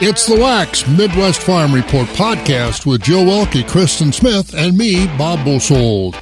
It's the Wax Midwest Farm Report podcast with Joe Welke, Kristen Smith, and me, Bob Bosold.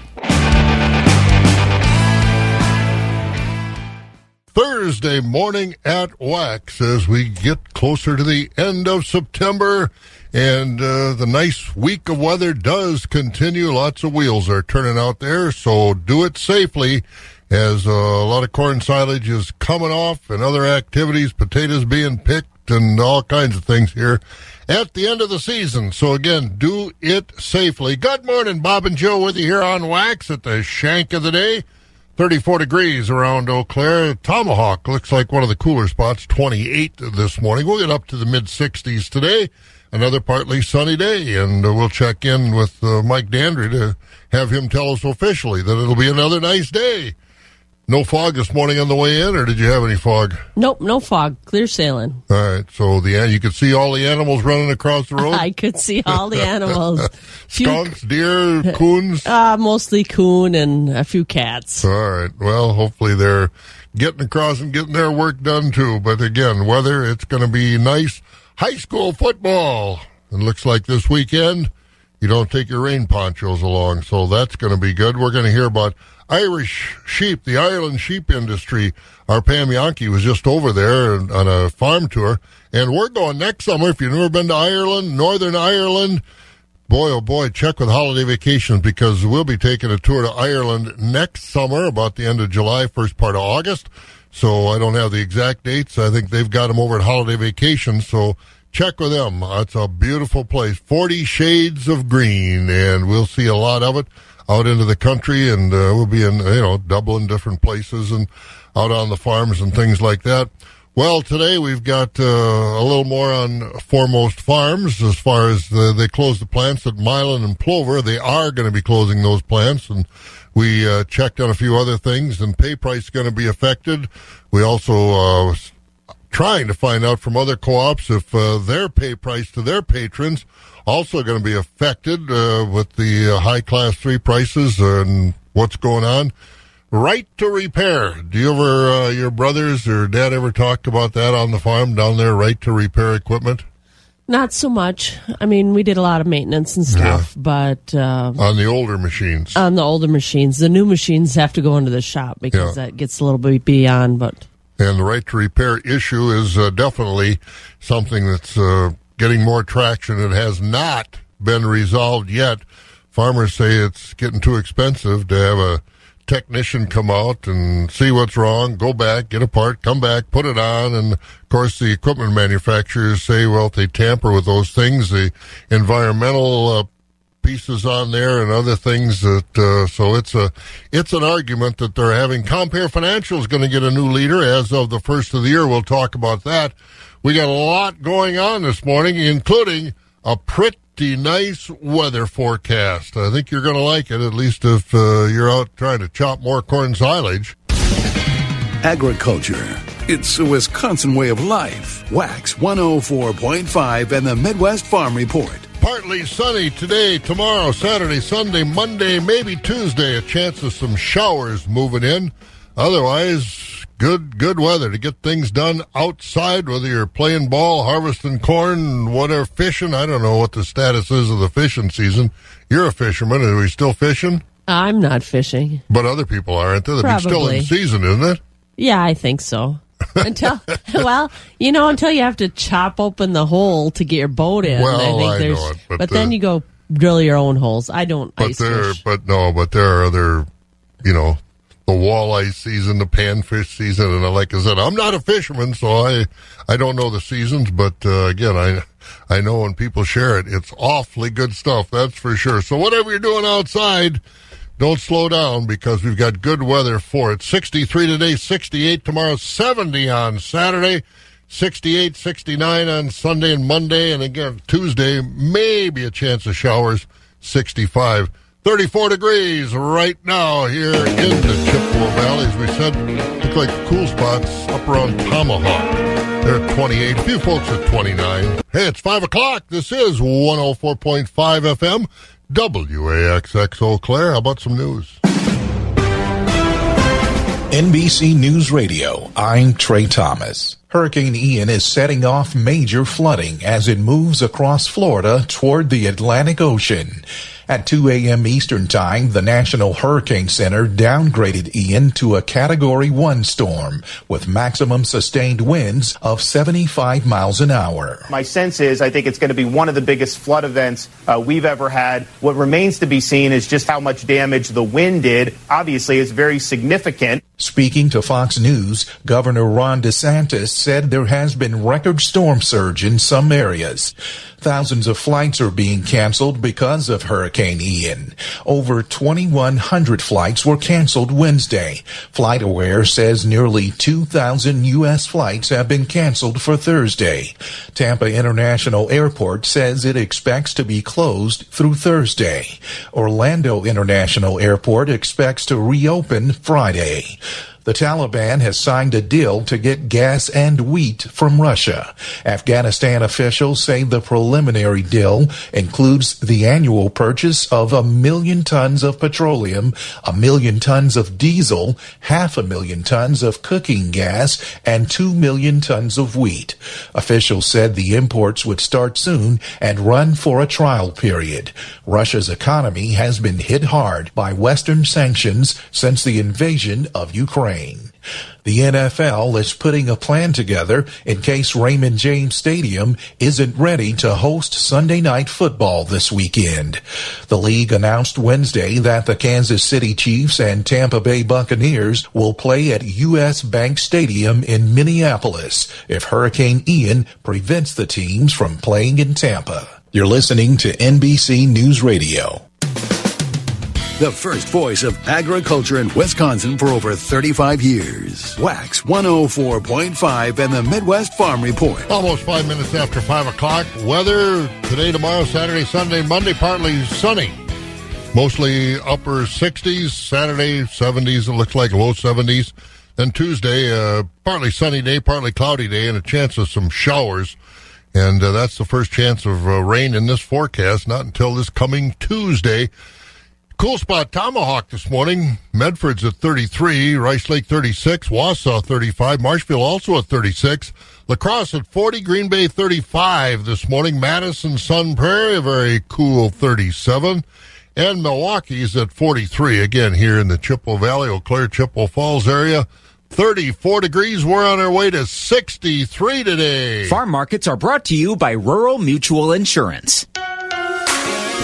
Thursday morning at Wax as we get closer to the end of September and uh, the nice week of weather does continue. Lots of wheels are turning out there, so do it safely as uh, a lot of corn silage is coming off and other activities, potatoes being picked and all kinds of things here at the end of the season. So again, do it safely. Good morning, Bob and Joe with you here on Wax at the shank of the day. 34 degrees around Eau Claire. Tomahawk looks like one of the cooler spots, 28 this morning. We'll get up to the mid 60s today. Another partly sunny day, and uh, we'll check in with uh, Mike Dandry to have him tell us officially that it'll be another nice day. No fog this morning on the way in, or did you have any fog? Nope, no fog. Clear sailing. All right, so the you could see all the animals running across the road. I could see all the animals. Skunks, deer, coons. Uh, mostly coon and a few cats. All right. Well, hopefully they're getting across and getting their work done too. But again, weather it's going to be nice. High school football. It looks like this weekend you don't take your rain ponchos along, so that's going to be good. We're going to hear about Irish sheep, the Ireland sheep industry. Our Pam Jahnke was just over there on a farm tour, and we're going next summer. If you've never been to Ireland, Northern Ireland, boy, oh boy, check with holiday vacations because we'll be taking a tour to Ireland next summer, about the end of July, first part of August. So I don't have the exact dates. I think they've got them over at holiday vacations. So check with them. It's a beautiful place, 40 shades of green, and we'll see a lot of it out into the country, and uh, we'll be in you know Dublin, different places, and out on the farms and things like that. Well, today we've got uh, a little more on Foremost Farms as far as the, they closed the plants at Milan and Plover. They are going to be closing those plants, and we uh, checked on a few other things, and pay price going to be affected. We also uh, trying to find out from other co-ops if uh, their pay price to their patrons also going to be affected uh, with the uh, high class three prices and what's going on. Right to repair. Do you ever, uh, your brothers or dad ever talk about that on the farm down there? Right to repair equipment. Not so much. I mean, we did a lot of maintenance and stuff, yeah. but uh, on the older machines. On the older machines, the new machines have to go into the shop because yeah. that gets a little bit beyond. But and the right to repair issue is uh, definitely something that's uh, getting more traction. It has not been resolved yet. Farmers say it's getting too expensive to have a technician come out and see what's wrong, go back, get a part, come back, put it on. And of course, the equipment manufacturers say, well, if they tamper with those things, the environmental uh, pieces on there and other things that uh, so it's a it's an argument that they're having Compeer Financial is going to get a new leader as of the first of the year we'll talk about that we got a lot going on this morning, including a pretty nice weather forecast. I think you're going to like it, at least if uh, you're out trying to chop more corn silage. Agriculture. It's a Wisconsin way of life. Wax 104.5 and the Midwest Farm Report. Partly sunny today, tomorrow, Saturday, Sunday, Monday, maybe Tuesday. A chance of some showers moving in. Otherwise, good good weather to get things done outside, whether you're playing ball, harvesting corn, whatever, fishing. I don't know what the status is of the fishing season. You're a fisherman. Are we still fishing? I'm not fishing. But other people aren't. They're Probably. still in season, isn't it? Yeah, I think so. Until well, you know, until you have to chop open the hole to get your boat in. Well, I think I there's, it, but, but then you go drill your own holes. I don't. But there, fish. but no, but there are other, you know, the walleye season, the panfish season, and like I said, I'm not a fisherman, so I I don't know the seasons, but uh, again, I I know when people share it, it's awfully good stuff, that's for sure. So whatever you're doing outside, don't slow down because we've got good weather for it. 63 today, 68 tomorrow, 70 on Saturday. 68, 69 on Sunday and Monday, and again Tuesday, maybe a chance of showers, 65. 34 degrees right now here in the Chippewa Valley. As we said, look like cool spots up around Tomahawk. They're at 28. A few folks at 29. Hey, it's 5 o'clock. This is 104.5 FM, WAXX Eau Claire. How about some news? NBC News Radio, I'm Trey Thomas. Hurricane Ian is setting off major flooding as it moves across Florida toward the Atlantic Ocean. At 2 a.m. Eastern Time, the National Hurricane Center downgraded Ian to a Category 1 storm with maximum sustained winds of 75 miles an hour. My sense is I think it's going to be one of the biggest flood events uh, we've ever had. What remains to be seen is just how much damage the wind did. Obviously, it's very significant. Speaking to Fox News, Governor Ron DeSantis said there has been record storm surge in some areas. Thousands of flights are being canceled because of Hurricane Ian. Over 2,100 flights were canceled Wednesday. FlightAware says nearly 2,000 U.S. flights have been canceled for Thursday. Tampa International Airport says it expects to be closed through Thursday. Orlando International Airport expects to reopen Friday. The Taliban has signed a deal to get gas and wheat from Russia. Afghanistan officials say the preliminary deal includes the annual purchase of a million tons of petroleum, a million tons of diesel, half a million tons of cooking gas, and two million tons of wheat. Officials said the imports would start soon and run for a trial period. Russia's economy has been hit hard by Western sanctions since the invasion of Ukraine. The NFL is putting a plan together in case Raymond James Stadium isn't ready to host Sunday night football this weekend. The league announced Wednesday that the Kansas City Chiefs and Tampa Bay Buccaneers will play at US Bank Stadium in Minneapolis if Hurricane Ian prevents the teams from playing in Tampa. You're listening to NBC News Radio the first voice of agriculture in Wisconsin for over 35 years. Wax 104.5 and the Midwest Farm Report. Almost five minutes after 5 o'clock. Weather today, tomorrow, Saturday, Sunday, Monday, partly sunny. Mostly upper 60s, Saturday 70s, it looks like low 70s. Then Tuesday, uh, partly sunny day, partly cloudy day, and a chance of some showers. And uh, that's the first chance of uh, rain in this forecast, not until this coming Tuesday. Cool spot Tomahawk this morning. Medford's at 33, Rice Lake 36, Wausau 35, Marshfield also at 36, La Crosse at 40, Green Bay 35 this morning, Madison Sun Prairie a very cool 37, and Milwaukee's at 43 again here in the Chippewa Valley, Eau Claire, Chippewa Falls area. 34 degrees. We're on our way to 63 today. Farm markets are brought to you by Rural Mutual Insurance.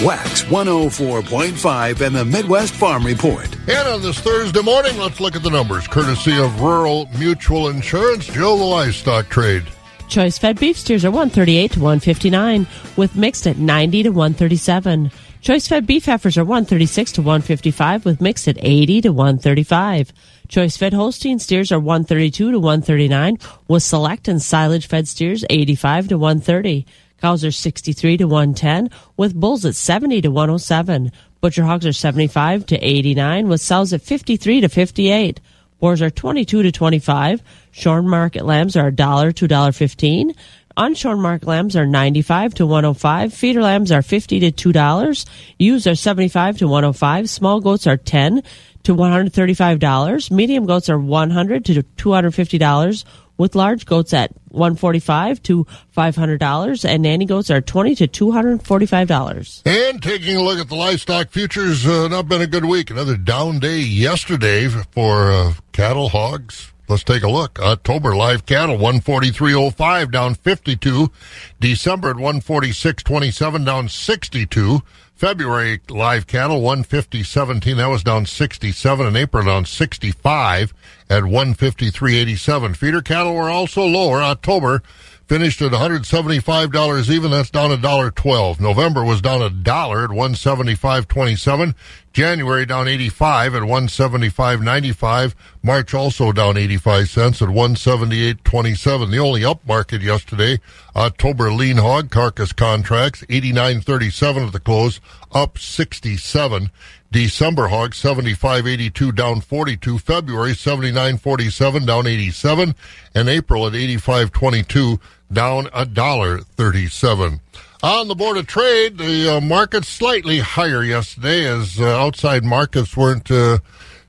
Wax 104.5 and the Midwest Farm Report. And on this Thursday morning, let's look at the numbers courtesy of Rural Mutual Insurance. Joe, the livestock trade. Choice fed beef steers are 138 to 159, with mixed at 90 to 137. Choice fed beef heifers are 136 to 155, with mixed at 80 to 135. Choice fed Holstein steers are 132 to 139, with select and silage fed steers 85 to 130. Cows are 63 to 110, with bulls at 70 to 107. Butcher hogs are 75 to 89, with sows at 53 to 58. Boars are 22 to 25. Shorn market lambs are $1 to $1.15. Unshorn market lambs are 95 to 105. Feeder lambs are 50 to $2. Ewes are 75 to 105. Small goats are 10 to $135. Medium goats are 100 to $250 with large goats at 145 to $500 and nanny goats are 20 to $245. And taking a look at the livestock futures, uh, not been a good week. Another down day yesterday for uh, cattle, hogs. Let's take a look. October live cattle 143.05 down 52. December at 146.27 down 62. February live cattle 150.17. That was down 67. In April down 65 at 153.87. Feeder cattle were also lower. October finished at $175 even. That's down a dollar 12. November was down a dollar at 175.27. January down 85 at 175.95. March also down 85 cents at 178.27. The only up market yesterday, October lean hog carcass contracts 89.37 at the close, up 67. December hog 75.82 down 42. February 79.47 down 87, and April at 85.22 down a dollar 37. On the board of trade, the uh, market slightly higher yesterday as uh, outside markets weren't uh,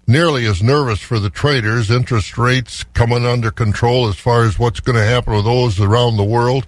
nearly as nervous for the traders. Interest rates coming under control as far as what's going to happen with those around the world.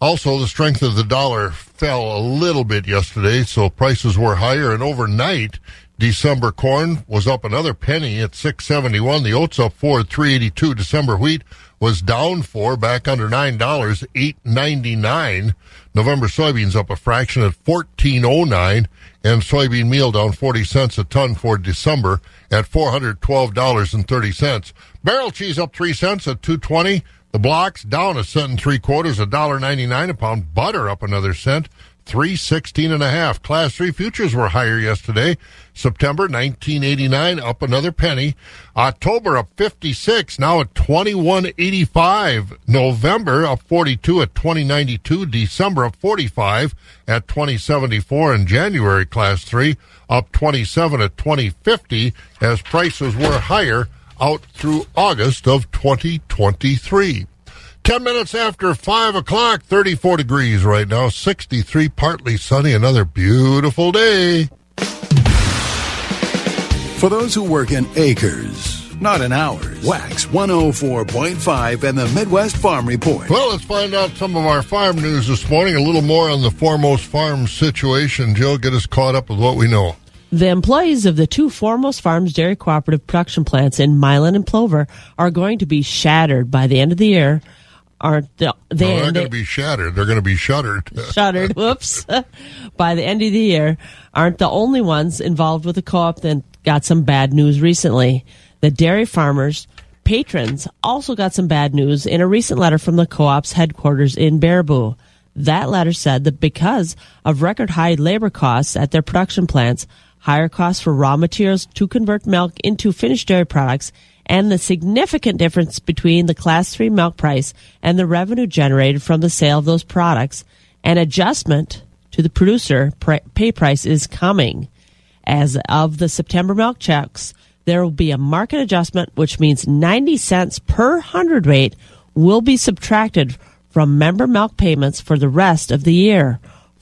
Also, the strength of the dollar fell a little bit yesterday, so prices were higher. And overnight, December corn was up another penny at 671. The oats up four at 382. December wheat was down four, back under nine dollars, eight ninety nine. November soybeans up a fraction at fourteen oh nine, and soybean meal down forty cents a ton for December at four hundred twelve dollars and thirty cents. Barrel cheese up three cents at two twenty. The blocks down a cent and three quarters, a dollar ninety nine a pound. Butter up another cent, three sixteen and a half. Class three futures were higher yesterday. September 1989 up another penny. October up 56, now at 2185. November up 42 at 2092. December up 45 at 2074. And January class three up 27 at 2050 as prices were higher out through August of 2023. 10 minutes after 5 o'clock, 34 degrees right now, 63, partly sunny, another beautiful day. For those who work in acres, not in hours, Wax 104.5 and the Midwest Farm Report. Well, let's find out some of our farm news this morning, a little more on the Foremost Farm situation. Jill, get us caught up with what we know. The employees of the two Foremost Farms dairy cooperative production plants in Milan and Plover are going to be shattered by the end of the year. Aren't they? No, they're going to be shattered. They're going to be shuttered. shuttered. Whoops. by the end of the year, aren't the only ones involved with the co-op that got some bad news recently. The dairy farmers patrons also got some bad news in a recent letter from the co-op's headquarters in Baraboo. That letter said that because of record high labor costs at their production plants, higher costs for raw materials to convert milk into finished dairy products, and the significant difference between the class 3 milk price and the revenue generated from the sale of those products, an adjustment to the producer pay price is coming. As of the September milk checks, there will be a market adjustment, which means 90 cents per hundredweight will be subtracted from member milk payments for the rest of the year.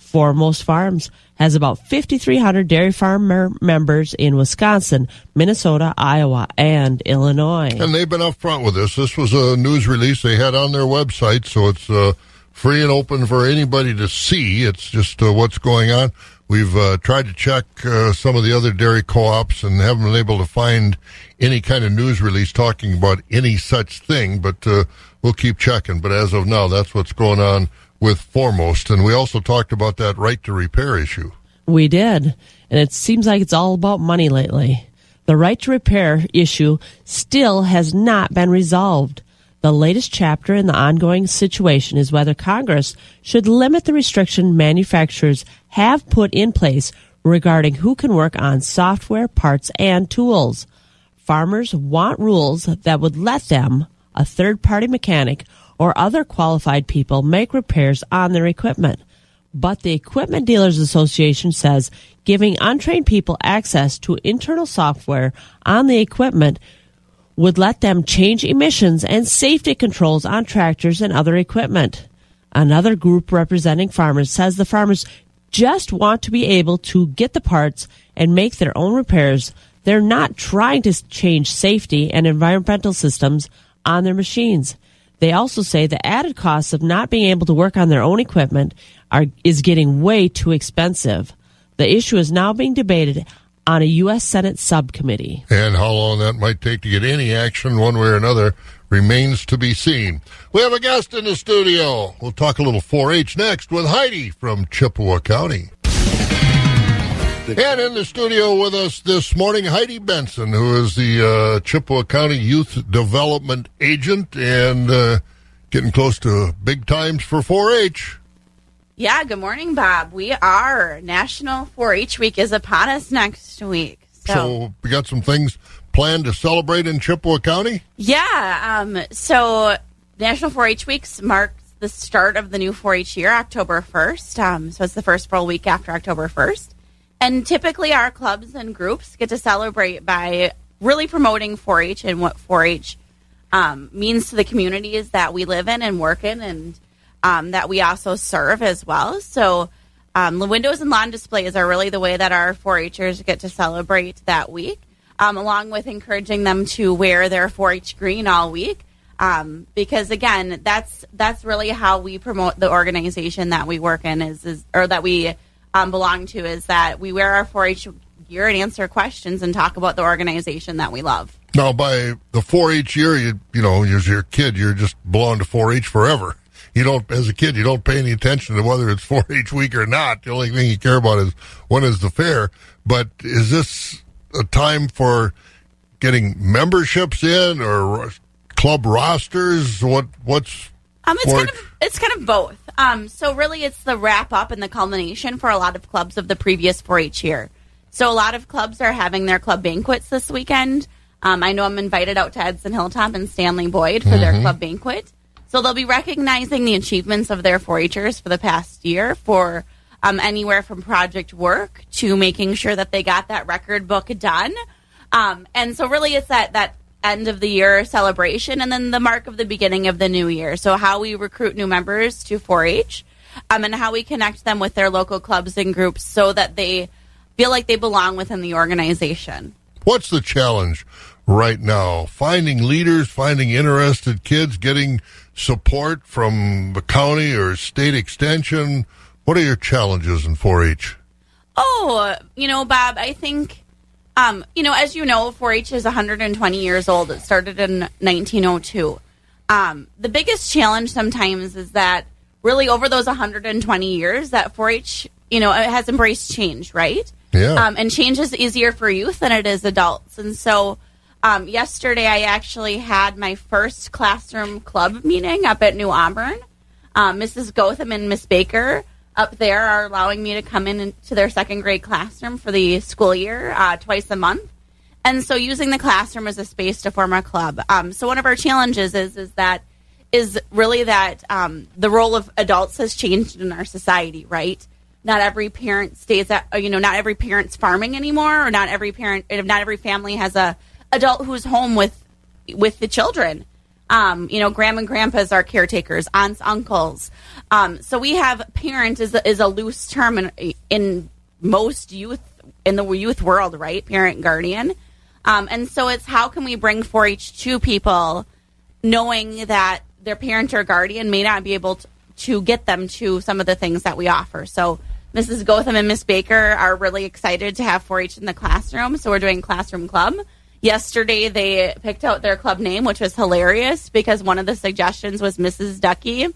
Foremost Farms has about 5,300 dairy farm members in Wisconsin, Minnesota, Iowa, and Illinois. And they've been upfront with this. This was a news release they had on their website, so it's uh, free and open for anybody to see. It's just uh, what's going on. We've uh, tried to check uh, some of the other dairy co-ops and haven't been able to find any kind of news release talking about any such thing, but uh, we'll keep checking. But as of now, that's what's going on with Foremost. And we also talked about that right to repair issue. We did. And it seems like it's all about money lately. The right to repair issue still has not been resolved. The latest chapter in the ongoing situation is whether Congress should limit the restriction manufacturers have put in place regarding who can work on software, parts, and tools. Farmers want rules that would let them, a third party mechanic, or other qualified people make repairs on their equipment. But the Equipment Dealers Association says giving untrained people access to internal software on the equipment would let them change emissions and safety controls on tractors and other equipment. Another group representing farmers says the farmers just want to be able to get the parts and make their own repairs. They're not trying to change safety and environmental systems on their machines. They also say the added costs of not being able to work on their own equipment are, is getting way too expensive. The issue is now being debated on a U.S. Senate subcommittee. And how long that might take to get any action one way or another remains to be seen. We have a guest in the studio. We'll talk a little 4 H next with Heidi from Chippewa County. And in the studio with us this morning, Heidi Benson, who is the uh, Chippewa County Youth Development Agent and uh, getting close to big times for 4 H. Yeah, good morning, Bob. We are National 4 H Week is upon us next week. So, So we got some things planned to celebrate in Chippewa County. yeah, um, so National 4 H Weeks marks the start of the new 4 H year, October 1st. Um, so it's the first full week after October 1st. And typically, our clubs and groups get to celebrate by really promoting 4 H and what 4 H um, means to the communities that we live in and work in, and um, that we also serve as well. So, um, the windows and lawn displays are really the way that our 4-Hers get to celebrate that week, um, along with encouraging them to wear their 4-H green all week. Um, because again, that's that's really how we promote the organization that we work in is, is or that we um, belong to is that we wear our 4-H gear and answer questions and talk about the organization that we love. Now, by the 4-H year, you you know, as your kid, you're just belong to 4-H forever. You don't, as a kid, you don't pay any attention to whether it's 4-H week or not. The only thing you care about is when is the fair. But is this a time for getting memberships in or club rosters? What what's Um, it's 4-H? kind of it's kind of both. Um, so really, it's the wrap up and the culmination for a lot of clubs of the previous 4-H year. So a lot of clubs are having their club banquets this weekend. Um, I know I'm invited out to Edson Hilltop and Stanley Boyd for their club banquet. So they'll be recognizing the achievements of their 4-Hers for the past year for um, anywhere from project work to making sure that they got that record book done. Um, and so really it's that, that end of the year celebration and then the mark of the beginning of the new year. So how we recruit new members to 4-H um, and how we connect them with their local clubs and groups so that they feel like they belong within the organization. What's the challenge right now? Finding leaders, finding interested kids, getting support from the county or state extension. What are your challenges in 4-H? Oh, you know, Bob, I think, um, you know, as you know, 4 H is 120 years old. It started in 1902. Um, the biggest challenge sometimes is that really over those 120 years, that 4 H, you know, it has embraced change, right? Yeah. Um, and change is easier for youth than it is adults. And so, um, yesterday I actually had my first classroom club meeting up at New Auburn. Um, Mrs. Gotham and Miss Baker up there are allowing me to come in to their second grade classroom for the school year uh, twice a month. And so using the classroom as a space to form a club. Um, so one of our challenges is is that is really that um, the role of adults has changed in our society, right? Not every parent stays at you know not every parent's farming anymore, or not every parent, not every family has a adult who's home with with the children. Um, you know, grandma and grandpas are caretakers, aunts, uncles. Um, so we have parent is a, is a loose term in, in most youth in the youth world, right? Parent, guardian. Um, and so it's how can we bring 4-H to people, knowing that their parent or guardian may not be able to, to get them to some of the things that we offer. So Mrs. Gotham and Miss Baker are really excited to have 4-H in the classroom. So we're doing classroom club. Yesterday they picked out their club name, which was hilarious because one of the suggestions was Mrs. Ducky,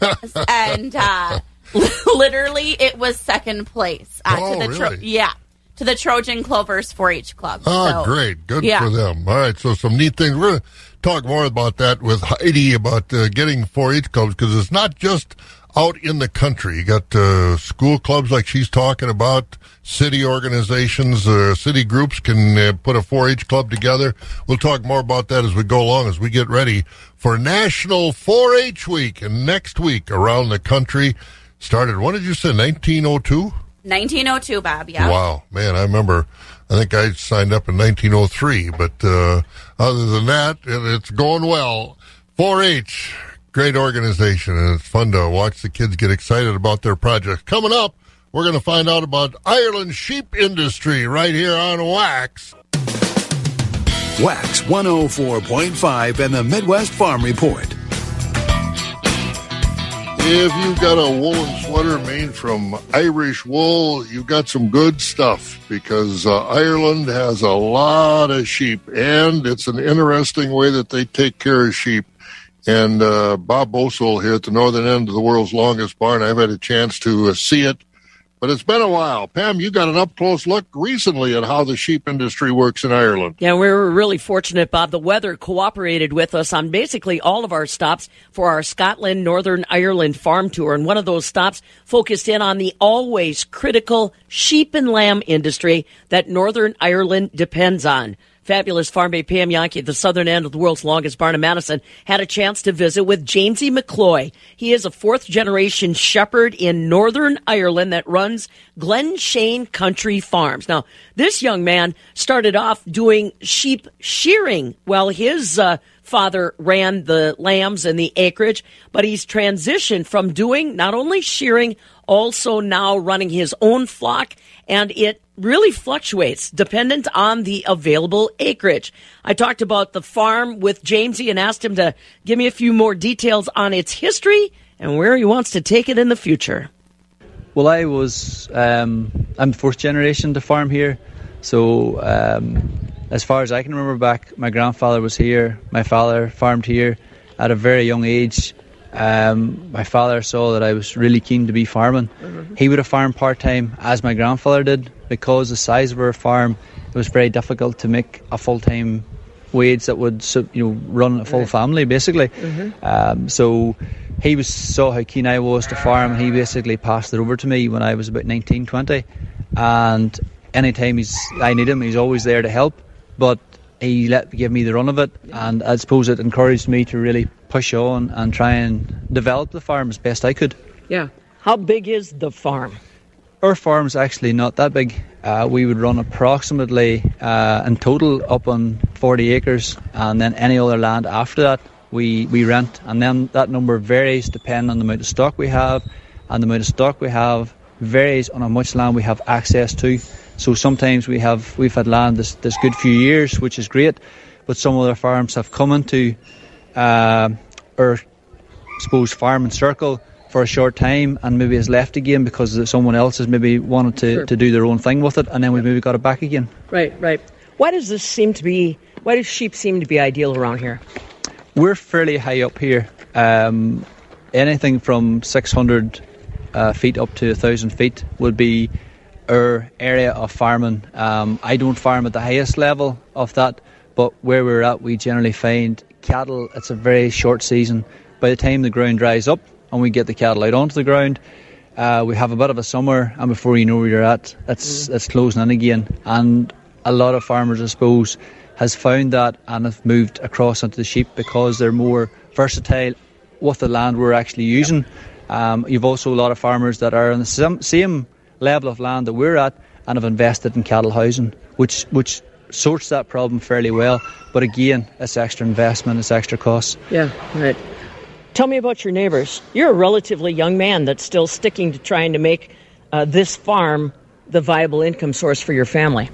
and uh, literally it was second place uh, Oh, to the Tro- yeah to the Trojan Clovers 4-H club. Ah, So, great. Good yeah. for them. All right. So some neat things. We're going to talk more about that with Heidi about uh, getting 4-H clubs because it's not just out in the country. You got uh, school clubs like she's talking about. City organizations, uh, city groups can uh, put a 4-H club together. We'll talk more about that as we go along as we get ready for National 4-H Week. And next week around the country started, what did you say, 1902? 1902, Bob. Yeah. Wow, man, I remember. I think I signed up in 1903, but uh, other than that, it's going well. 4-H, great organization, and it's fun to watch the kids get excited about their projects. Coming up, we're going to find out about Ireland's sheep industry right here on Wax. Wax 104.5 and the Midwest Farm Report. If you've got a woolen sweater made from Irish wool, you've got some good stuff because uh, Ireland has a lot of sheep, and it's an interesting way that they take care of sheep. And uh, Bob Bosold here at the northern end of the world's longest barn, I've had a chance to uh, see it But it's been a while. Pam, you got an up close look recently at how the sheep industry works in Ireland. Yeah, we were really fortunate, Bob. The weather cooperated with us on basically all of our stops for our Scotland, Northern Ireland farm tour. And one of those stops focused in on the always critical sheep and lamb industry that Northern Ireland depends on fabulous farm babe Pam Jahnke at the southern end of the world's longest barn in Madison had a chance to visit with Jamesy McCloy. He is a fourth generation shepherd in Northern Ireland that runs Glenshane Country Farms. Now, this young man started off doing sheep shearing while his uh, father ran the lambs and the acreage, but he's transitioned from doing not only shearing, also now running his own flock, and it really fluctuates dependent on the available acreage. I talked about the farm with Jamesy and asked him to give me a few more details on its history and where he wants to take it in the future. Well, I was, um, I'm fourth generation to farm here. So, um, as far as I can remember back, my grandfather was here, my father farmed here at a very young age. Um, my father saw that I was really keen to be farming. Mm-hmm. He would have farmed part time as my grandfather did because the size of our farm, it was very difficult to make a full time wage that would you know run a full right. family basically. Mm-hmm. Um, so he was saw how keen I was to farm, and he basically passed it over to me when I was about 19, 20. And anytime he's I need him, he's always there to help. But he let give me the run of it, and I suppose it encouraged me to really push on and try and develop the farm as best I could. Yeah. How big is the farm? Our farm's actually not that big. Uh, we would run approximately uh, in total up on 40 acres, and then any other land after that we, we rent. And then that number varies depending on the amount of stock we have, and the amount of stock we have varies on how much land we have access to. So sometimes we have we've had land this this good few years, which is great, but some other farms have come into uh, or suppose farm and circle for a short time and maybe has left again because someone else has maybe wanted to, sure. to do their own thing with it and then we've maybe got it back again. Right, right. Why does this seem to be, why does sheep seem to be ideal around here? We're fairly high up here. Um, anything from 600 uh, feet up to 1,000 feet would be our area of farming. Um, I don't farm at the highest level of that, but where we're at, we generally find cattle, it's a very short season. By the time the ground dries up and we get the cattle out onto the ground, uh, we have a bit of a summer, and before you know where you're at, it's mm. it's closing in again. And a lot of farmers, I suppose, has found that and have moved across onto the sheep because they're more versatile with the land we're actually using. Um, you've also a lot of farmers that are on the same, same level of land that we're at and have invested in cattle housing, which which sorts that problem fairly well. But again, it's extra investment, it's extra costs. Yeah, right. Tell me about your neighbors. You're a relatively young man that's still sticking to trying to make uh, this farm the viable income source for your family.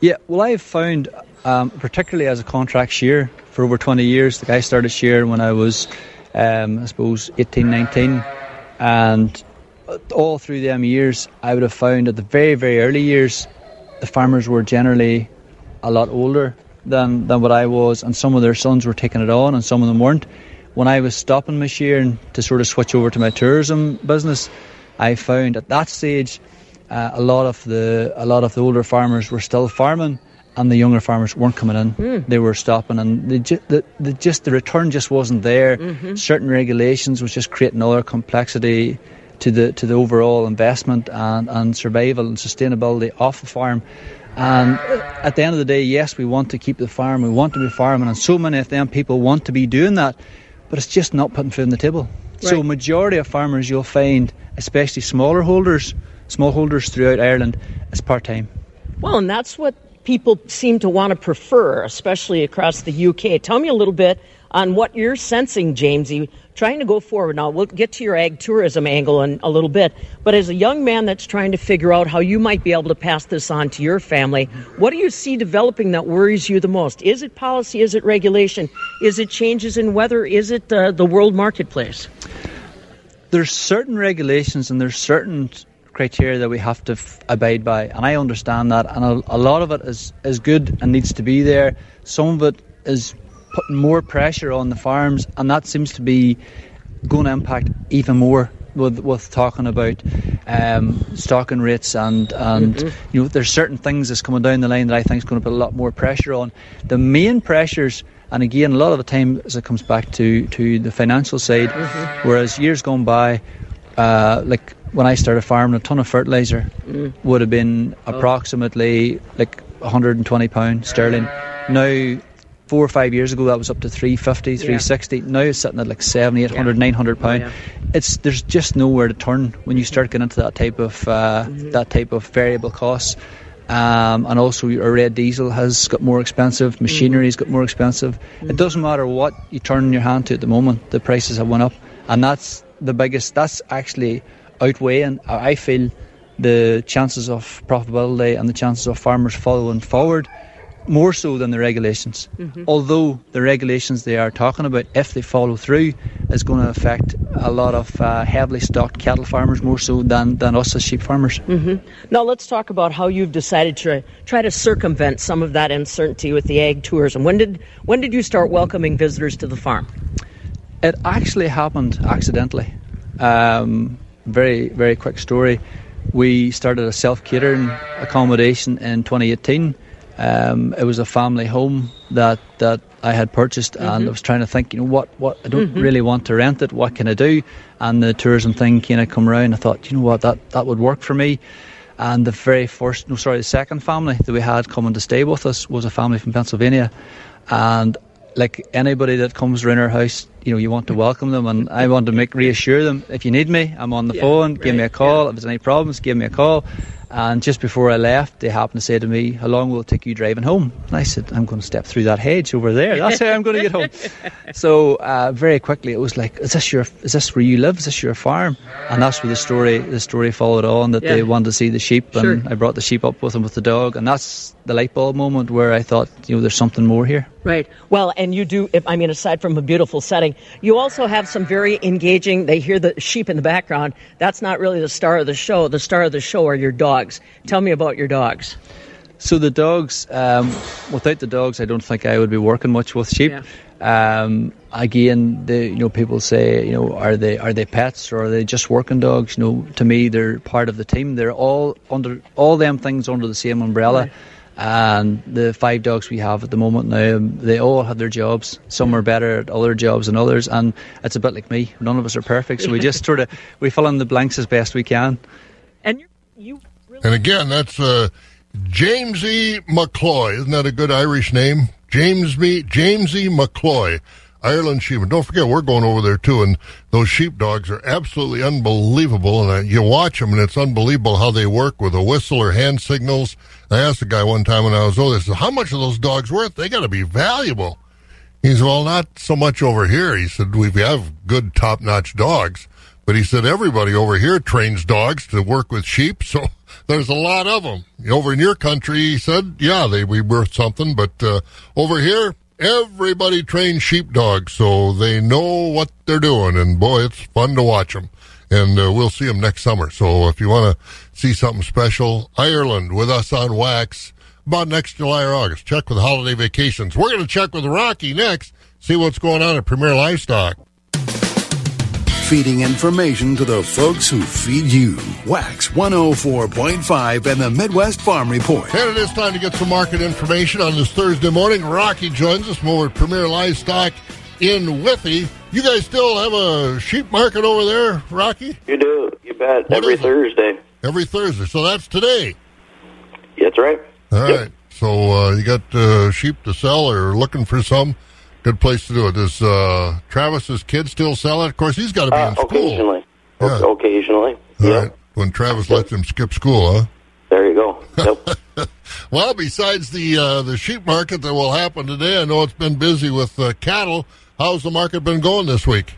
Yeah, well, I've found, um, particularly as a contract shearer for over 20 years, the guy started shearing when I was, um, I suppose, 18, 19. And all through them years, I would have found at the very, very early years, the farmers were generally a lot older than, than what I was, and some of their sons were taking it on, and some of them weren't. When I was stopping my shearing to sort of switch over to my tourism business, I found at that stage uh, a lot of the a lot of the older farmers were still farming, and the younger farmers weren't coming in. Mm. They were stopping, and the, the, the, just the return just wasn't there. Mm-hmm. Certain regulations was just creating other complexity to the to the overall investment and, and survival and sustainability of the farm. And at the end of the day, yes, we want to keep the farm, we want to be farming, and so many of them people want to be doing that, but it's just not putting food on the table. Right. So, majority of farmers you'll find, especially smaller holders, smallholders throughout Ireland, is part time. Well, and that's what people seem to want to prefer, especially across the UK. Tell me a little bit on what you're sensing, Jamesy, trying to go forward. Now, we'll get to your ag tourism angle in a little bit, but as a young man that's trying to figure out how you might be able to pass this on to your family, what do you see developing that worries you the most? Is it policy? Is it regulation? Is it changes in weather? Is it uh, the world marketplace? There's certain regulations and there's certain criteria that we have to f- abide by, and I understand that, and a, a lot of it is, is good and needs to be there. Some of it is putting more pressure on the farms, and that seems to be going to impact even more with, with talking about um, stocking rates and and Mhm. you know there's certain things that's coming down the line that I think is going to put a lot more pressure on. The main pressures, and again, a lot of the time as it comes back to to the financial side, whereas years gone by, uh, like when I started farming, a ton of fertilizer Mm. would have been approximately like 120 pound sterling. Now, four or five years ago, that was up to 350, 360. Now it's sitting at like 7, 800, 900 pound. yeah. It's there's just nowhere to turn when you start getting into that type of uh, that type of variable costs. Um, and also, your red diesel has got more expensive. Machinery's got more expensive. It doesn't matter what you turn your hand to at the moment. The prices have went up, and that's the biggest. That's actually outweighing. I I feel the chances of profitability and the chances of farmers following forward more so than the regulations. Mhm. Although the regulations they are talking about, if they follow through, is going to affect a lot of uh, heavily stocked cattle farmers more so than, than us as sheep farmers. hmm Now let's talk about how you've decided to try to circumvent some of that uncertainty with the ag tourism. When did when did you start welcoming visitors to the farm? It actually happened accidentally. Um, very, very quick story. We started a self catering accommodation in 2018. Um, it was a family home that, that I had purchased, and Mhm. I was trying to think, you know, what, what I don't Mhm. really want to rent it. What can I do? And the tourism thing kind of come around. I thought, you know what, that that would work for me. And the very first, no, sorry, the second family that we had coming to stay with us was a family from Pennsylvania, and like anybody that comes around our house, you know, you want to welcome them, and I want to make reassure them. If you need me, I'm on the Yeah, phone. Give me a right, call. If there's any problems, give me a call. And just before I left, they happened to say to me, "How long will it take you driving home?" And I said, "I'm going to step through that hedge over there. That's how I'm going to get home." So uh, very quickly, it was like, "Is this your? Is this where you live? Is this your farm?" And that's where the story the story followed on that Yeah. they wanted to see the sheep, and Sure. I brought the sheep up with them with the dog, and that's the light bulb moment where I thought, you know, there's something more here. Right. Well, and you do, if, I mean, aside from a beautiful setting, you also have some very engaging, they hear the sheep in the background. That's not really the star of the show. The star of the show are your dogs. Tell me about your dogs. So the dogs, um, without the dogs, I don't think I would be working much with sheep. Um, again, the, you know, people say, you know, are they are they pets or are they just working dogs? You know, to me, they're part of the team. They're all under all them things under the same umbrella. And the five dogs we have at the moment now, um, they all have their jobs. Some are better at other jobs than others, and it's a bit like me. None of us are perfect, so we just sort of we fill in the blanks as best we can. And you, you And again, that's uh, James E. McCloy. Isn't that a good Irish name? James me James E. McCloy, Ireland sheep. And don't forget, we're going over there too. And those sheepdogs are absolutely unbelievable. And uh, you watch them, and it's unbelievable how they work with a whistle or hand signals. I asked a guy one time when I was over. Said, "How much are those dogs worth? They got to be valuable." He said, "Well, not so much over here." He said, "We have good, top-notch dogs." But he said everybody over here trains dogs to work with sheep, so there's a lot of them. Over in your country, he said, yeah, they be worth something, but uh, over here, everybody trains sheepdogs, so they know what they're doing, and boy, it's fun to watch them. And uh, we'll see them next summer. So if you want to see something special, Ireland with us on Wax about next July or August. Check with Holiday Vacations. We're going to check with Rocky next, see what's going on at Premier Livestock. Feeding information to the folks who feed you. Wax 104.5 and the Midwest Farm Report. And it is time to get some market information on this Thursday morning. Rocky joins us from over at Premier Livestock in Withee. You guys still have a sheep market over there, Rocky? You do. You bet. What Every is it? Thursday. Every Thursday. So that's today. That's right. All right. So uh, you got uh, sheep to sell or looking for some? Good place to do it. Does uh, Travis's kid still sell it? Of course, he's got to be Uh, in school. occasionally. Yeah. O- Occasionally. All yeah. right. When Travis lets him skip school, huh? There you go. Yep. Well, besides the uh, the sheep market that will happen today, I know it's been busy with uh, cattle. How's the market been going this week?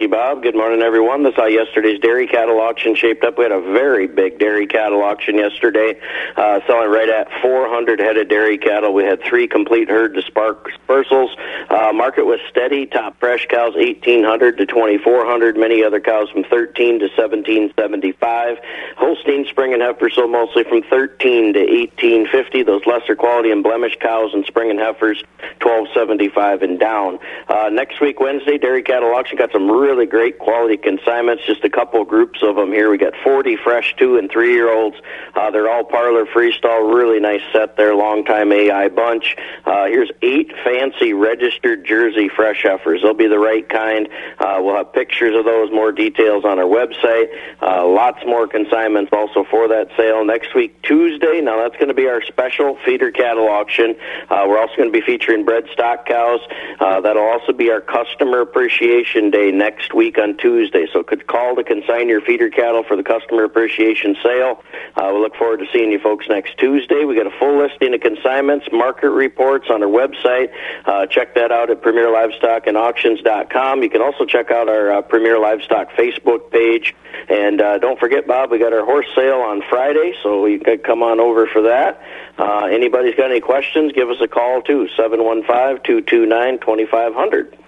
Thank you, Bob. Good morning, everyone. This is how yesterday's dairy cattle auction shaped up. We had a very big dairy cattle auction yesterday, uh, selling right at 400 head of dairy cattle. We had three complete herd disper- dispersals. Uh, market was steady. Top fresh cows 1800 to 2400. Many other cows from 13 to 1775. Holstein spring and heifers sold mostly from 13 to 1850. Those lesser quality and blemish cows and spring and heifers 1275 and down. Uh, next week, Wednesday, dairy cattle auction got some really great quality consignments. Just a couple groups of them here. We got 40 fresh two and three year olds. Uh, they're all parlor freestyle. Really nice set there. Long time AI bunch. Uh, here's eight fancy registered jersey fresh heifers. They'll be the right kind. Uh, we'll have pictures of those, more details on our website. Uh, lots more consignments also for that sale next week, Tuesday. Now that's going to be our special feeder cattle auction. Uh, we're also going to be featuring bred stock cows. Uh, that'll also be our customer appreciation day next next week on Tuesday. So could call to consign your feeder cattle for the customer appreciation sale. Uh, we look forward to seeing you folks next Tuesday. We got a full listing of consignments, market reports on our website. Uh, check that out at Premier Livestock and Auctions.com. You can also check out our uh, Premier Livestock Facebook page. And uh, don't forget, Bob, we got our horse sale on Friday, so you could come on over for that. Uh, anybody's got any questions, give us a call too, 715 229 2500.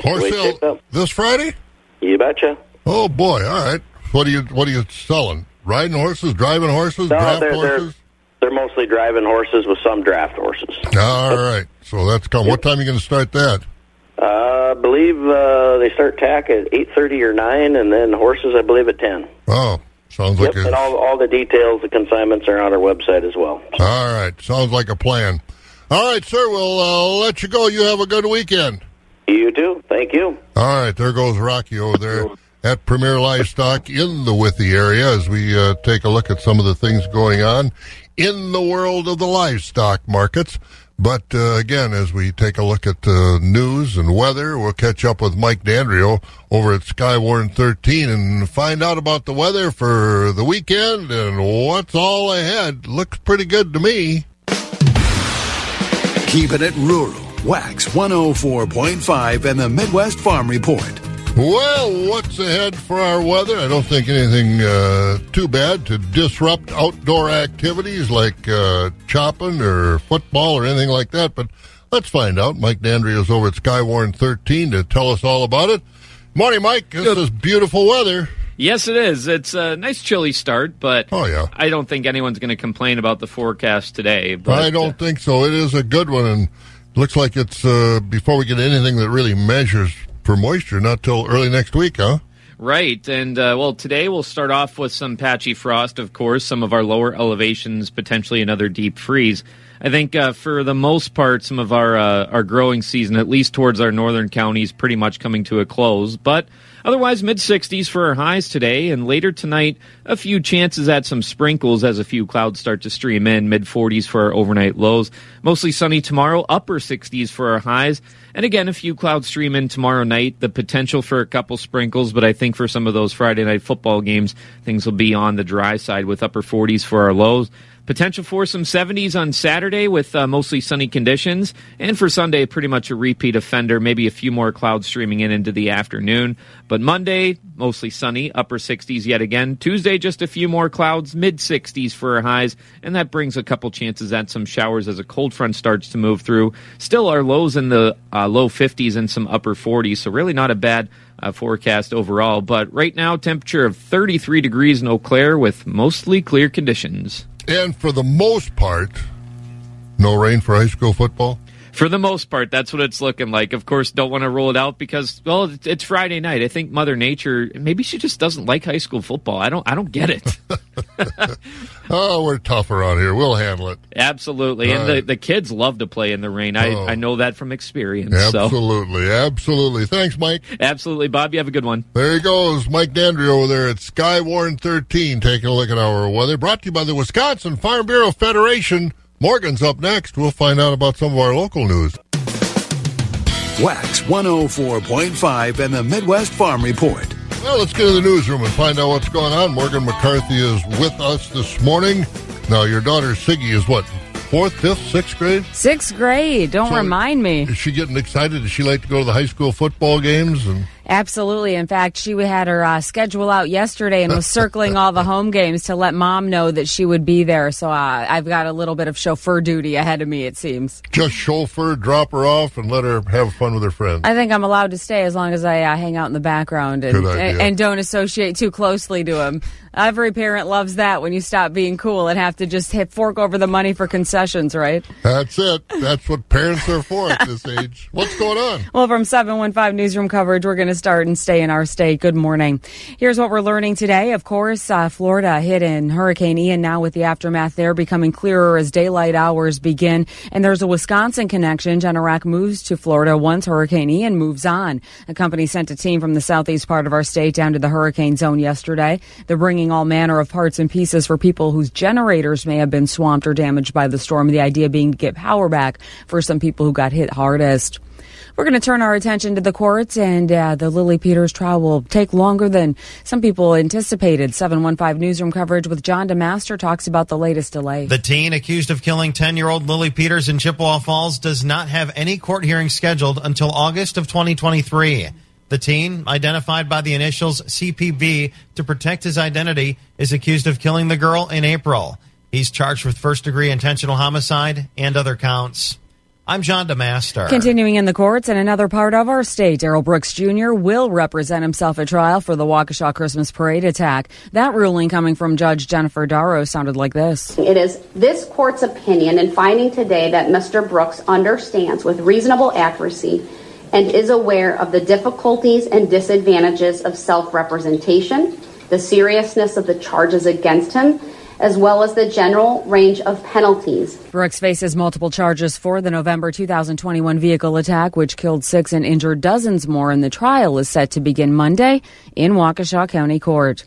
Horseville this Friday? You betcha. Oh boy! All right. What are you What are you selling? Riding horses, driving horses, no, draft they're, horses. They're, they're, mostly driving horses with some draft horses. All right. So that's come. Yep. What time are you going to start that? Uh, I believe uh, they start tack at eight thirty or nine, and then horses, I believe, at ten. Oh, sounds yep, like Yep. and all all the details, the consignments are on our website as well. All right, sounds like a plan. All right, sir, we'll uh, let you go. You have a good weekend. You too. Thank you. All right, there goes Rocky over there at Premier Livestock in the Withee area as we uh, take a look at some of the things going on in the world of the livestock markets. But uh, again, as we take a look at uh, news and weather, we'll catch up with Mike Dandrio over at Skywarn 13 and find out about the weather for the weekend and what's all ahead. Looks pretty good to me. Keeping it rural. Wax 104.5 and the Midwest Farm Report. Well, what's ahead for our weather? I don't think anything uh, too bad to disrupt outdoor activities like uh, chopping or football or anything like that. But let's find out. Mike Dandry is over at Skywarn 13 to tell us all about it. Morning, Mike. This is beautiful weather. Yes, it is. It's a nice chilly start, but Oh, yeah. I don't think anyone's going to complain about the forecast today. But I don't think so. It is a good one, and looks like it's uh, before we get anything that really measures for moisture, not till early next week, huh? Right. And, uh, well, today we'll start off with some patchy frost, of course, some of our lower elevations, potentially another deep freeze. I think uh, for the most part, some of our uh, our growing season, at least towards our northern counties, pretty much coming to a close. But otherwise, mid 60s for our highs today, and later tonight, a few chances at some sprinkles as a few clouds start to stream in. Mid 40s for our overnight lows. Mostly sunny tomorrow, upper 60s for our highs. And again, a few clouds stream in tomorrow night. The potential for a couple sprinkles, but I think for some of those Friday night football games, things will be on the dry side with upper 40s for our lows. Potential for some 70s on Saturday with uh, mostly sunny conditions. And for Sunday, pretty much a repeat offender, maybe a few more clouds streaming in into the afternoon. But Monday, mostly sunny, upper 60s yet again. Tuesday, just a few more clouds, mid 60s for our highs. And that brings a couple chances at some showers as a cold front starts to move through. Still, our lows in the uh, low 50s and some upper 40s. So, really not a bad uh, forecast overall. But right now, temperature of 33 degrees in Eau Claire with mostly clear conditions. And for the most part, no rain for high school football. For the most part, that's what it's looking like. Of course, don't want to roll it out because, well, it's- Friday night. I think Mother Nature maybe she just doesn't like high school football. I don't. I don't get it. Oh, we're tough around here. We'll handle it. Absolutely, and the, Right. the kids love to play in the rain. I, Oh. I know that from experience. So Absolutely, absolutely. Thanks, Mike. absolutely, Bob. You have a good one. There he goes, Mike Dandry over there at Skywarn 13, taking a look at our weather. Brought to you by the Wisconsin Farm Bureau Federation. Morgan's up next. We'll find out about some of our local news. Wax 104.5 and the Midwest Farm Report. Well, let's get to the newsroom and find out what's going on. Morgan McCarthy is with us this morning. Now, your daughter Siggy is what, fourth, fifth, sixth grade? Sixth grade. Don't So- remind me. Is she getting excited? Does she like to go to the high school football games? And Absolutely. In fact, she had her uh, schedule out yesterday and was circling all the home games to let mom know that she would be there. So uh, I've got a little bit of chauffeur duty ahead of me, it seems. just chauffeur, drop her off, and let her have fun with her friends. I think I'm allowed to stay as long as I uh, hang out in the background and, and and don't associate too closely to him. Every parent loves that when you stop being cool and have to just hit fork over the money for concessions, right? That's it. That's what parents are for at this age. What's going on? Well, from 715 Newsroom coverage, we're going to start and stay in our state. Good morning. Here's what we're learning today. Of course, uh, Florida hit in Hurricane Ian now with the aftermath there becoming clearer as daylight hours begin. And there's a Wisconsin connection. Generac moves to Florida once Hurricane Ian moves on. A company sent a team from the southeast part of our state down to the hurricane zone yesterday. They're bringing all manner of parts and pieces for people whose generators may have been swamped or damaged by the storm. The idea being to get power back for some people who got hit hardest. We're going to turn our attention to the courts, and uh, the Lily Peters trial will take longer than some people anticipated. 715 Newsroom coverage with John DeMaster talks about the latest delay. The teen accused of killing 10 year old Lily Peters in Chippewa Falls does not have any court hearing scheduled until August of 2023. The teen, identified by the initials CPB to protect his identity, is accused of killing the girl in April. He's charged with first degree intentional homicide and other counts. I'm John DeMaster. Continuing in the courts in another part of our state, Darrell Brooks Jr. will represent himself at trial for the Waukesha Christmas parade attack. That ruling coming from Judge Jennifer Darrow sounded like this. It is this court's opinion in finding today that Mr. Brooks understands with reasonable accuracy and is aware of the difficulties and disadvantages of self representation, the seriousness of the charges against him, as well as the general range of penalties. Brooks faces multiple charges for the November 2021 vehicle attack, which killed six and injured dozens more, and the trial is set to begin Monday in Waukesha County Court.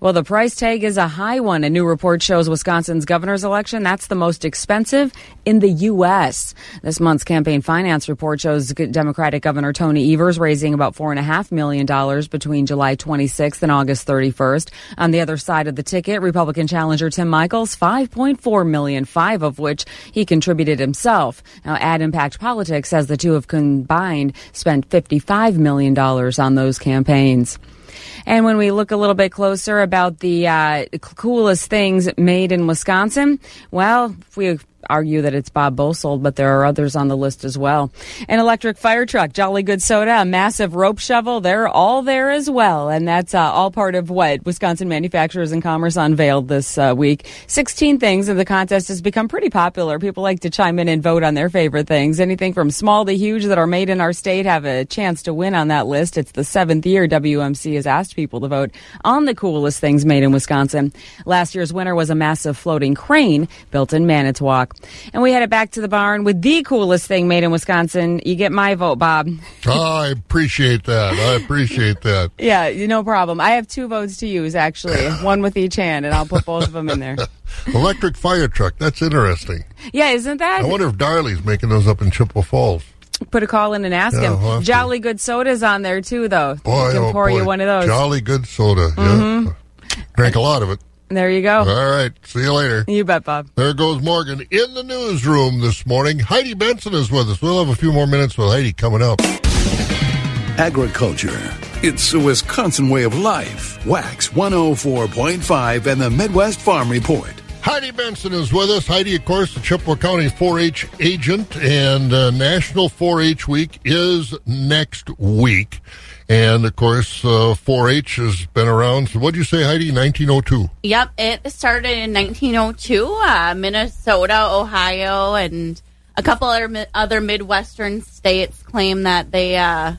Well, the price tag is a high one. A new report shows Wisconsin's governor's election, that's the most expensive in the U.S. This month's campaign finance report shows Democratic Governor Tony Evers raising about $4.5 million between July 26th and August 31st. On the other side of the ticket, Republican challenger Tim Michels, 5.4 million, five of which he contributed himself. Now, Ad Impact Politics says the two have combined spent $55 million on those campaigns. And when we look a little bit closer about the uh, coolest things made in Wisconsin, well, if we argue that it's Bob Bosold, but there are others on the list as well. An electric fire truck, Jolly Good Soda, a massive rope shovel, they're all there as well. And that's uh, all part of what Wisconsin Manufacturers and Commerce unveiled this uh, week. 16 things, and the contest has become pretty popular. People like to chime in and vote on their favorite things. Anything from small to huge that are made in our state have a chance to win on that list. It's the seventh year WMC has asked people to vote on the coolest things made in Wisconsin. Last year's winner was a massive floating crane built in Manitowoc. And we headed back to the barn with the coolest thing made in Wisconsin. You get my vote, Bob. Oh, I appreciate that. I appreciate that. yeah, no problem. I have two votes to use, actually, one with each hand, and I'll put both of them in there. Electric fire truck. That's interesting. Yeah, isn't that? I wonder if Darley's making those up in Chippewa Falls. Put a call in and ask Yeah, him. we'll have to. Jolly Good Soda's on there, too, though. Boy, I can oh pour boy. you one of those. Jolly good soda. Mhm. Yeah. Drank a lot of it. There you go. All right. See you later. You bet, Bob. There goes Morgan in the newsroom this morning. Heidi Benson is with us. We'll have a few more minutes with Heidi coming up. Agriculture. It's a Wisconsin way of life. Wax 104.5 and the Midwest Farm Report. Heidi Benson is with us. Heidi, of course, the Chippewa County 4-H agent, and uh, National 4-H Week is next week. And of course, uh, 4-H has been around. So, what'd you say, Heidi? 1902. Yep, it started in 1902. Uh, Minnesota, Ohio, and a couple other other Midwestern states claim that they uh,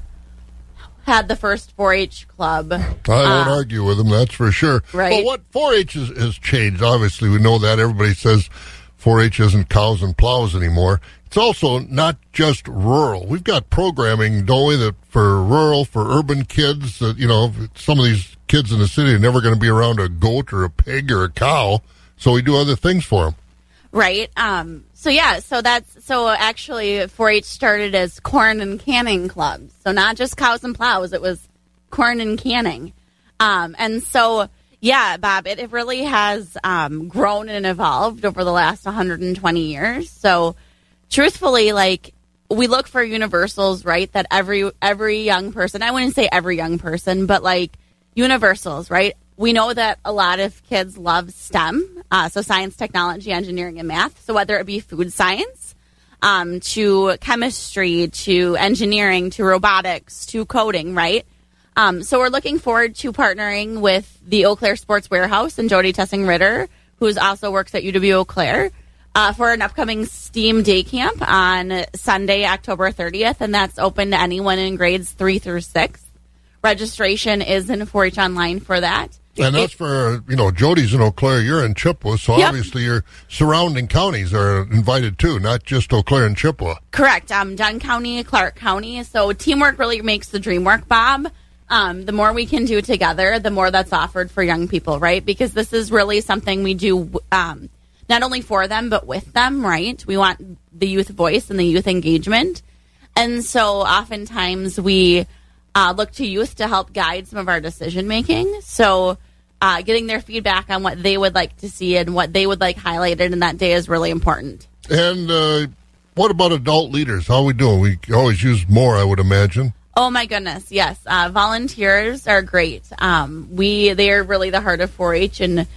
had the first 4-H club. I won't Uh, argue with them, that's for sure. Right. But what 4-H has, has changed, obviously, we know that. Everybody says 4-H isn't cows and plows anymore. It's also not just rural. We've got programming, don't we, that for rural, for urban kids, that, you know, some of these kids in the city are never going to be around a goat or a pig or a cow. So we do other things for them. Right. Um, so yeah, so that's so actually 4-H started as corn and canning clubs. So not just cows and plows, it was corn and canning. Um, and so yeah, Bob, it, it really has um, grown and evolved over the last 120 years. So truthfully, like we look for universals, right? That every every young person, I wouldn't say every young person, but like universals, right? We know that a lot of kids love STEM, uh, so science, technology, engineering, and math. So whether it be food science, um, to chemistry, to engineering, to robotics, to coding, right? Um, so we're looking forward to partnering with the Eau Claire Sports Warehouse and Jody Tessing Ritter, who also works at UW Eau Claire, uh, for an upcoming STEAM day camp on Sunday, October 30th, and that's open to anyone in grades three through six. registration is in 4-H online for that. And that's for, you know, Jody's in Eau Claire, you're in Chippewa, so Yep. obviously your surrounding counties are invited too, not just Eau Claire and Chippewa. Correct. Um, Dunn County, Clark County. So teamwork really makes the dream work, Bob. Um, the more we can do together, the more that's offered for young people, right? Because this is really something we do um, not only for them, but with them, right? We want the youth voice and the youth engagement. And so oftentimes we uh, look to youth to help guide some of our decision making. So uh, getting their feedback on what they would like to see and what they would like highlighted in that day is really important. And uh, what about adult leaders? How are we doing? We always use more, I would imagine. Oh my goodness, yes. Uh, volunteers are great. Um, we they are really the heart of 4-H and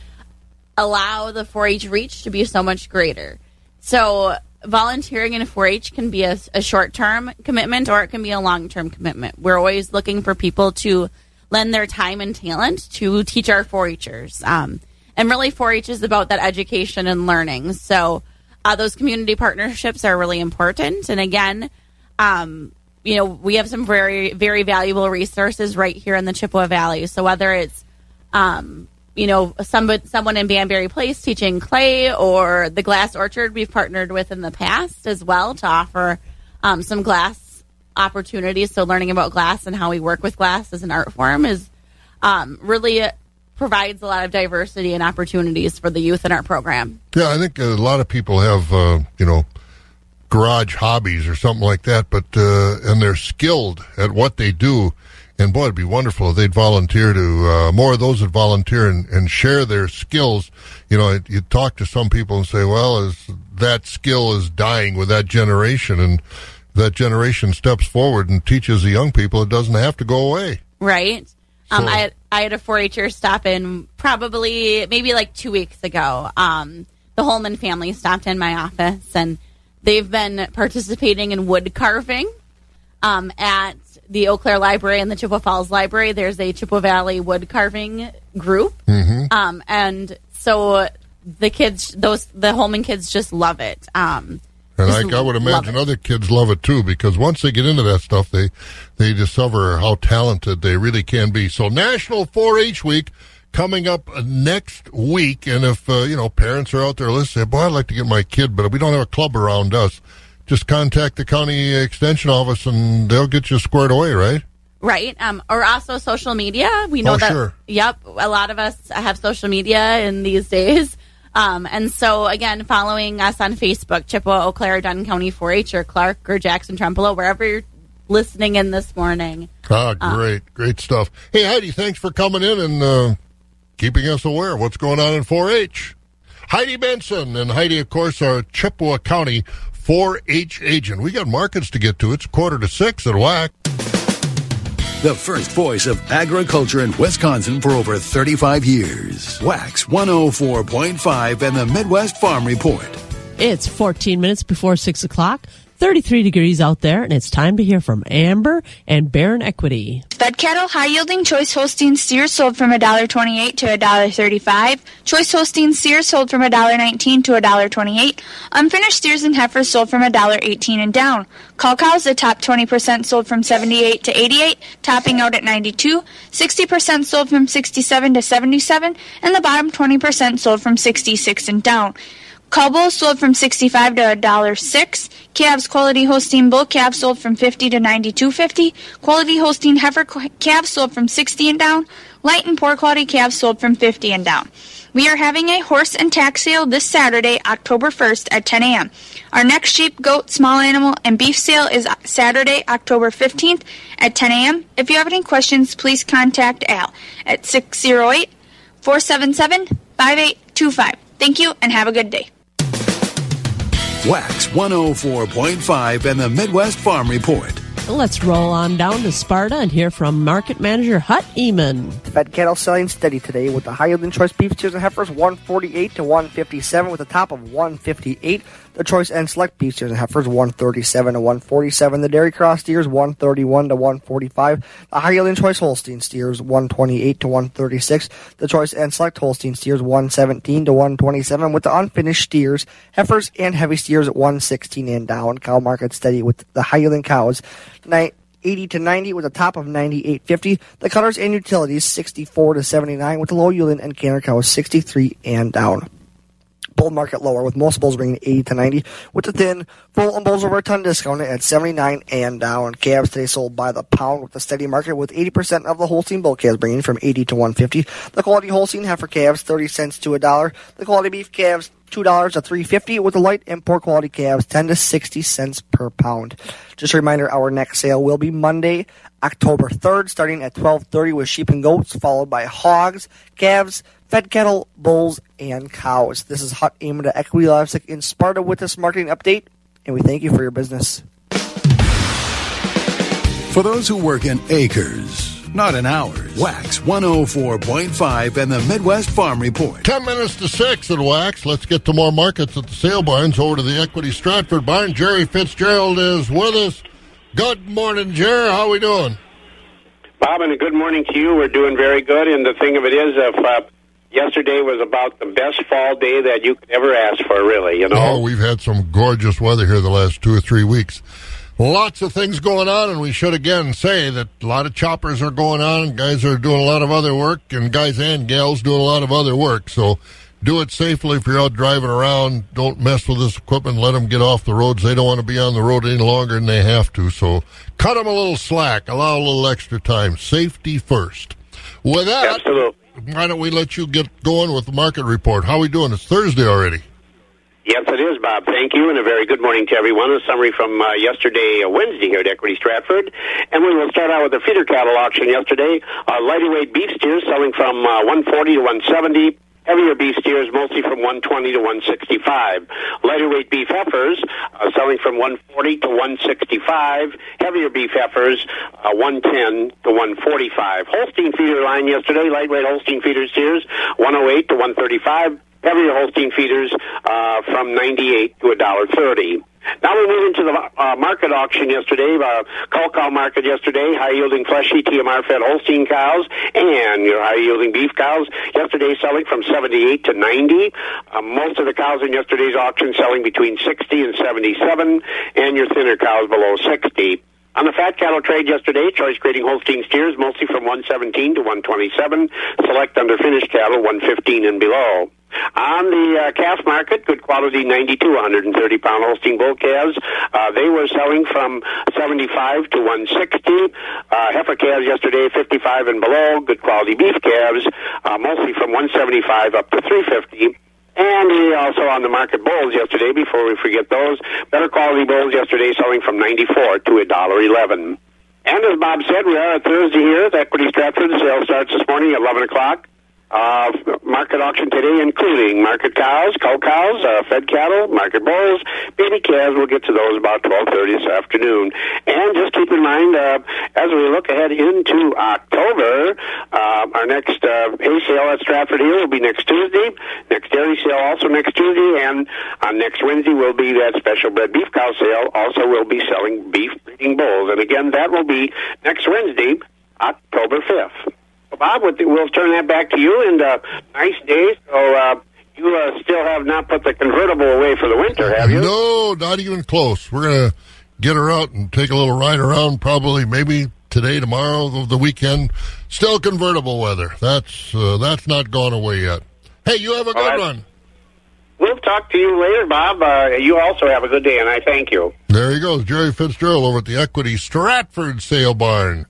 allow the 4-H reach to be so much greater. So volunteering in 4-H can be a, a short-term commitment or it can be a long-term commitment. We're always looking for people to lend their time and talent to teach our 4-Hers. Um, and really, 4-H is about that education and learning. So uh, those community partnerships are really important. And again, um, you know, we have some very, very valuable resources right here in the Chippewa Valley. So whether it's, um, you know, some, someone in Banbury Place teaching clay or the Glass Orchard we've partnered with in the past as well to offer um, some glass opportunities. So learning about glass and how we work with glass as an art form is um, really provides a lot of diversity and opportunities for the youth in our program. Yeah, I think a lot of people have, uh, you know, garage hobbies or something like that, but uh, and they're skilled at what they do. And boy, it'd be wonderful if they'd volunteer to uh, more of those that volunteer and, and share their skills. You know, you talk to some people and say, "Well, is that skill is dying with that generation?" And that generation steps forward and teaches the young people it doesn't have to go away. Right. Um, I had, I had a 4-H'er stop in probably maybe like two weeks ago. Um, the Holman family stopped in my office and they've been participating in wood carving um, at the Eau Claire Library and the Chippewa Falls Library. There's a Chippewa Valley wood carving group, Mm-hmm. um, and so the kids, those the Holman kids, just love it. Um, And just I, I would imagine other kids love it too because once they get into that stuff, they they discover how talented they really can be. So National 4-H Week coming up next week, and if uh, you know parents are out there listening, boy, I'd like to get my kid, but we don't have a club around us. Just contact the county extension office, and they'll get you squared away, right? Right. Um, or also social media. We know Oh, that. sure. Yep. A lot of us have social media in these days. Um, and so again, following us on Facebook, Chippewa, Eau Claire, Dunn County 4-H, or Clark or Jackson Trempealeau, wherever you're listening in this morning. Ah, great, great stuff. Hey, Heidi, thanks for coming in and uh, keeping us aware of what's going on in 4-H. Heidi Benson, and Heidi, of course, our Chippewa County 4-H agent. We got markets to get to. It's quarter to six at WAC. The first voice of agriculture in Wisconsin for over 35 years. Wax 104.5 and the Midwest Farm Report. It's 14 minutes before 6 o'clock, 33 degrees out there, and it's time to hear from Amber and Barron Equity. Fed cattle high yielding choice Holstein steers sold from $1.28 to $1.35. Choice Holstein steers sold from $1.19 to $1.28. Unfinished steers and heifers sold from $1.18 and down. Cull cows, the top 20% sold from 78 to 88, topping out at 92. 60% sold from 67 to 77, and the bottom 20% sold from 66 and down. Bulls sold from 65 to $1.06. Calves quality Holstein bull calves sold from 50 to 92.50. Quality Holstein heifer calves sold from 60 and down. Light and poor quality calves sold from 50 and down. We are having a horse and tack sale this Saturday, October 1st at 10 a.m. Our next sheep, goat, small animal, and beef sale is Saturday, October 15th at 10 a.m. If you have any questions, please contact Al at 608 477 5825. Thank you and have a good day. Wax 104.5 and the Midwest Farm Report. Let's roll on down to Sparta and hear from market manager Hut Eman. Fed cattle selling steady today with the high yielding choice beef steers and heifers 148 to 157 with a top of 158. The choice and select beef steers and heifers 137 to 147. The dairy cross steers 131 to 145. The high yielding choice Holstein steers 128 to 136. The choice and select Holstein steers 117 to 127 with the unfinished steers, heifers, and heavy steers at 116 and down. Cow market steady with the high yielding cows. Night 80 to 90 with a top of 98.50. The cutters and utilities 64 to 79 with the low yielding and canner cows 63 and down. Bull market lower with most bulls bringing 80 to 90 with the thin full and bulls over a ton discounted at 79 and down. Calves today sold by the pound with the steady market with 80% of the Holstein bull calves bringing from 80 to 150. The quality Holstein heifer calves 30 cents to a dollar. The quality beef calves two dollars to three fifty with the light and poor quality calves ten to sixty cents per pound. Just a reminder, our next sale will be Monday, October third, starting at twelve thirty with sheep and goats, followed by hogs, calves, fed cattle, bulls, and cows. This is Hut Aimed at Equity Livestock in Sparta with this marketing update, and we thank you for your business. For those who work in acres, not in hours, Wax 104.5 and the Midwest Farm Report. 10 minutes to 6 at Wax. Let's get to more markets at the sale barns. Over to the Equity Stratford barn. Jerry Fitzgerald is with us. Good morning, Jerry. How are we doing? Bob, and a good morning to you. We're doing very good. And the thing of it is, if uh, yesterday was about the best fall day that you could ever ask for, really, you know? Oh, we've had some gorgeous weather here the last two or three weeks. Lots of things going on, and we should again say that a lot of choppers are going on. Guys are doing a lot of other work, and guys and gals doing a lot of other work. So do it safely if you're out driving around. Don't mess with this equipment. Let them get off the roads. They don't want to be on the road any longer than they have to. So cut them a little slack. Allow a little extra time. Safety first. With that, Absolutely. why don't we let you get going with the market report? How are we doing? It's Thursday already. Yes, it is, Bob. Thank you, and a very good morning to everyone. A summary from uh, yesterday, uh, Wednesday, here at Equity Stratford. And we will start out with the feeder cattle auction yesterday. Uh, lighter weight beef steers selling from uh, 140 to 170. Heavier beef steers mostly from 120 to 165. Lighter weight beef heifers uh, selling from 140 to 165. Heavier beef heifers uh, 110 to 145. Holstein feeder line yesterday. Lightweight Holstein feeder steers 108 to 135. Heavier Holstein feeders uh, from 98 to $1.30. Now we move into the uh, market auction yesterday, uh, cull cow market yesterday, high yielding fleshy TMR fed Holstein cows and your high yielding beef cows yesterday selling from 78 to 90. Uh, most of the cows in yesterday's auction selling between 60 and 77 and your thinner cows below 60. On the fat cattle trade yesterday, choice grading Holstein steers mostly from 117 to 127, select under finished cattle 115 and below. On the uh, calf market, good quality 90 to 130 pound Holstein bull calves. Uh, they were selling from 75 to 160. Uh, heifer calves yesterday 55 and below. Good quality beef calves, uh, mostly from 175 up to 350. And we also on the market bulls yesterday, before we forget those, better quality bulls yesterday selling from 94 to a dollar eleven. And as Bob said, we are at Thursday here at Equity Stratford. The sale starts this morning at 11 o'clock. Uh, market auction today, including market cows, cull cows, uh, fed cattle, market bulls, baby calves. We'll get to those about 12:30 this afternoon. And just keep in mind, uh, as we look ahead into October, uh, our next uh, hay sale at Stratford Hill will be next Tuesday. Next dairy sale also next Tuesday, and on next Wednesday will be that special bred beef cow sale. Also, we'll be selling beef breeding bulls, and again, that will be next Wednesday, October 5th. Bob, we'll turn that back to you. And uh, nice day. So uh, you uh, still have not put the convertible away for the winter, have you? No, not even close. We're going to get her out and take a little ride around, probably maybe today, tomorrow, the, the weekend. Still convertible weather. That's uh, that's not gone away yet. Hey, you have a good right. one. We'll talk to you later, Bob. Uh, you also have a good day, and I thank you. There he goes, Jerry Fitzgerald over at the Equity Stratford Sale Barn.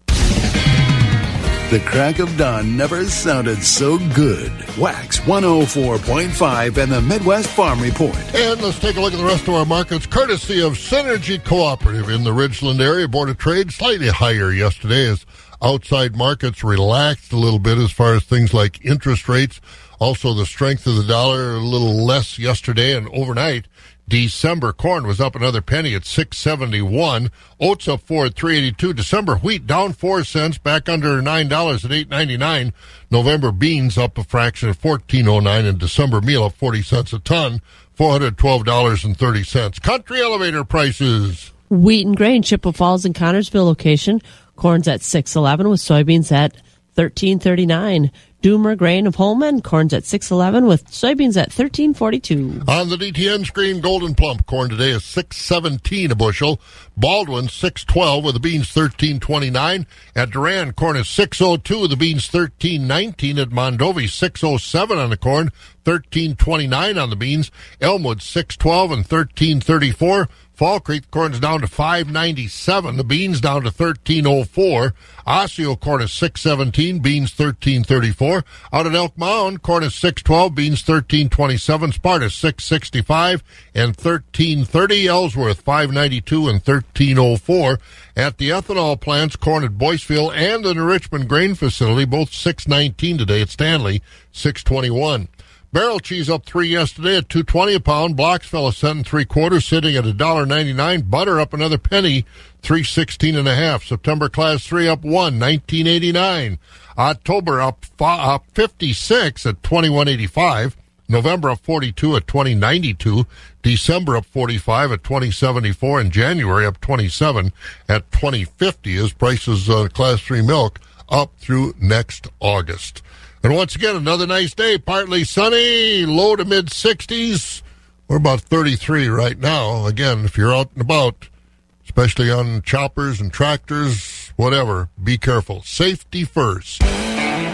The crack of dawn never sounded so good. Wax 104.5 and the Midwest Farm Report. And let's take a look at the rest of our markets, courtesy of Synergy Cooperative in the Ridgeland area. Board of Trade slightly higher yesterday as outside markets relaxed a little bit as far as things like interest rates. Also, the strength of the dollar a little less yesterday and overnight. December corn was up another penny at 671. Oats up four at 382. December wheat down four cents, back under nine dollars at 899. November beans up a fraction at 1409, and December meal up 40 cents a ton, $412.30. Country elevator prices. Wheat and grain, Chippewa Falls and Connorsville location. Corn's at 611 with soybeans at 1339. Doomer grain of Holman, corn's at 611 with soybeans at 1342. On the DTN screen, Gold'n Plump corn today is 617 a bushel. Baldwin 612 with the beans 1329. At Durand, corn is 602 with the beans 1319. At Mondovi 607 on the corn, 1329 on the beans. Elmwood 612 and 1334. Fall Creek corn's down to 597. The beans down to 1304. Osseo corn is 617. Beans 1334. Out at Elk Mound, corn is 612. Beans 1327. Sparta 665 and 1330. Ellsworth 592 and 1304. At the ethanol plants, corn at Boyceville and the Richmond grain facility, both 619 today at Stanley 621. Barrel cheese up three yesterday at two twenty a pound. Blocks fell a cent and three quarters, sitting at a dollar ninety nine. Butter up another penny, three sixteen and a half. September class three up one, nineteen eighty nine. October up, up fifty six at twenty one eighty five. November up 42 at 2092, December up 45 at 2074, and January up 27 at 2050 as prices on uh, class 3 milk up through next August. And once again, another nice day, partly sunny, low to mid 60s. We're about 33 right now. Again, if you're out and about, especially on choppers and tractors, whatever, be careful. Safety first.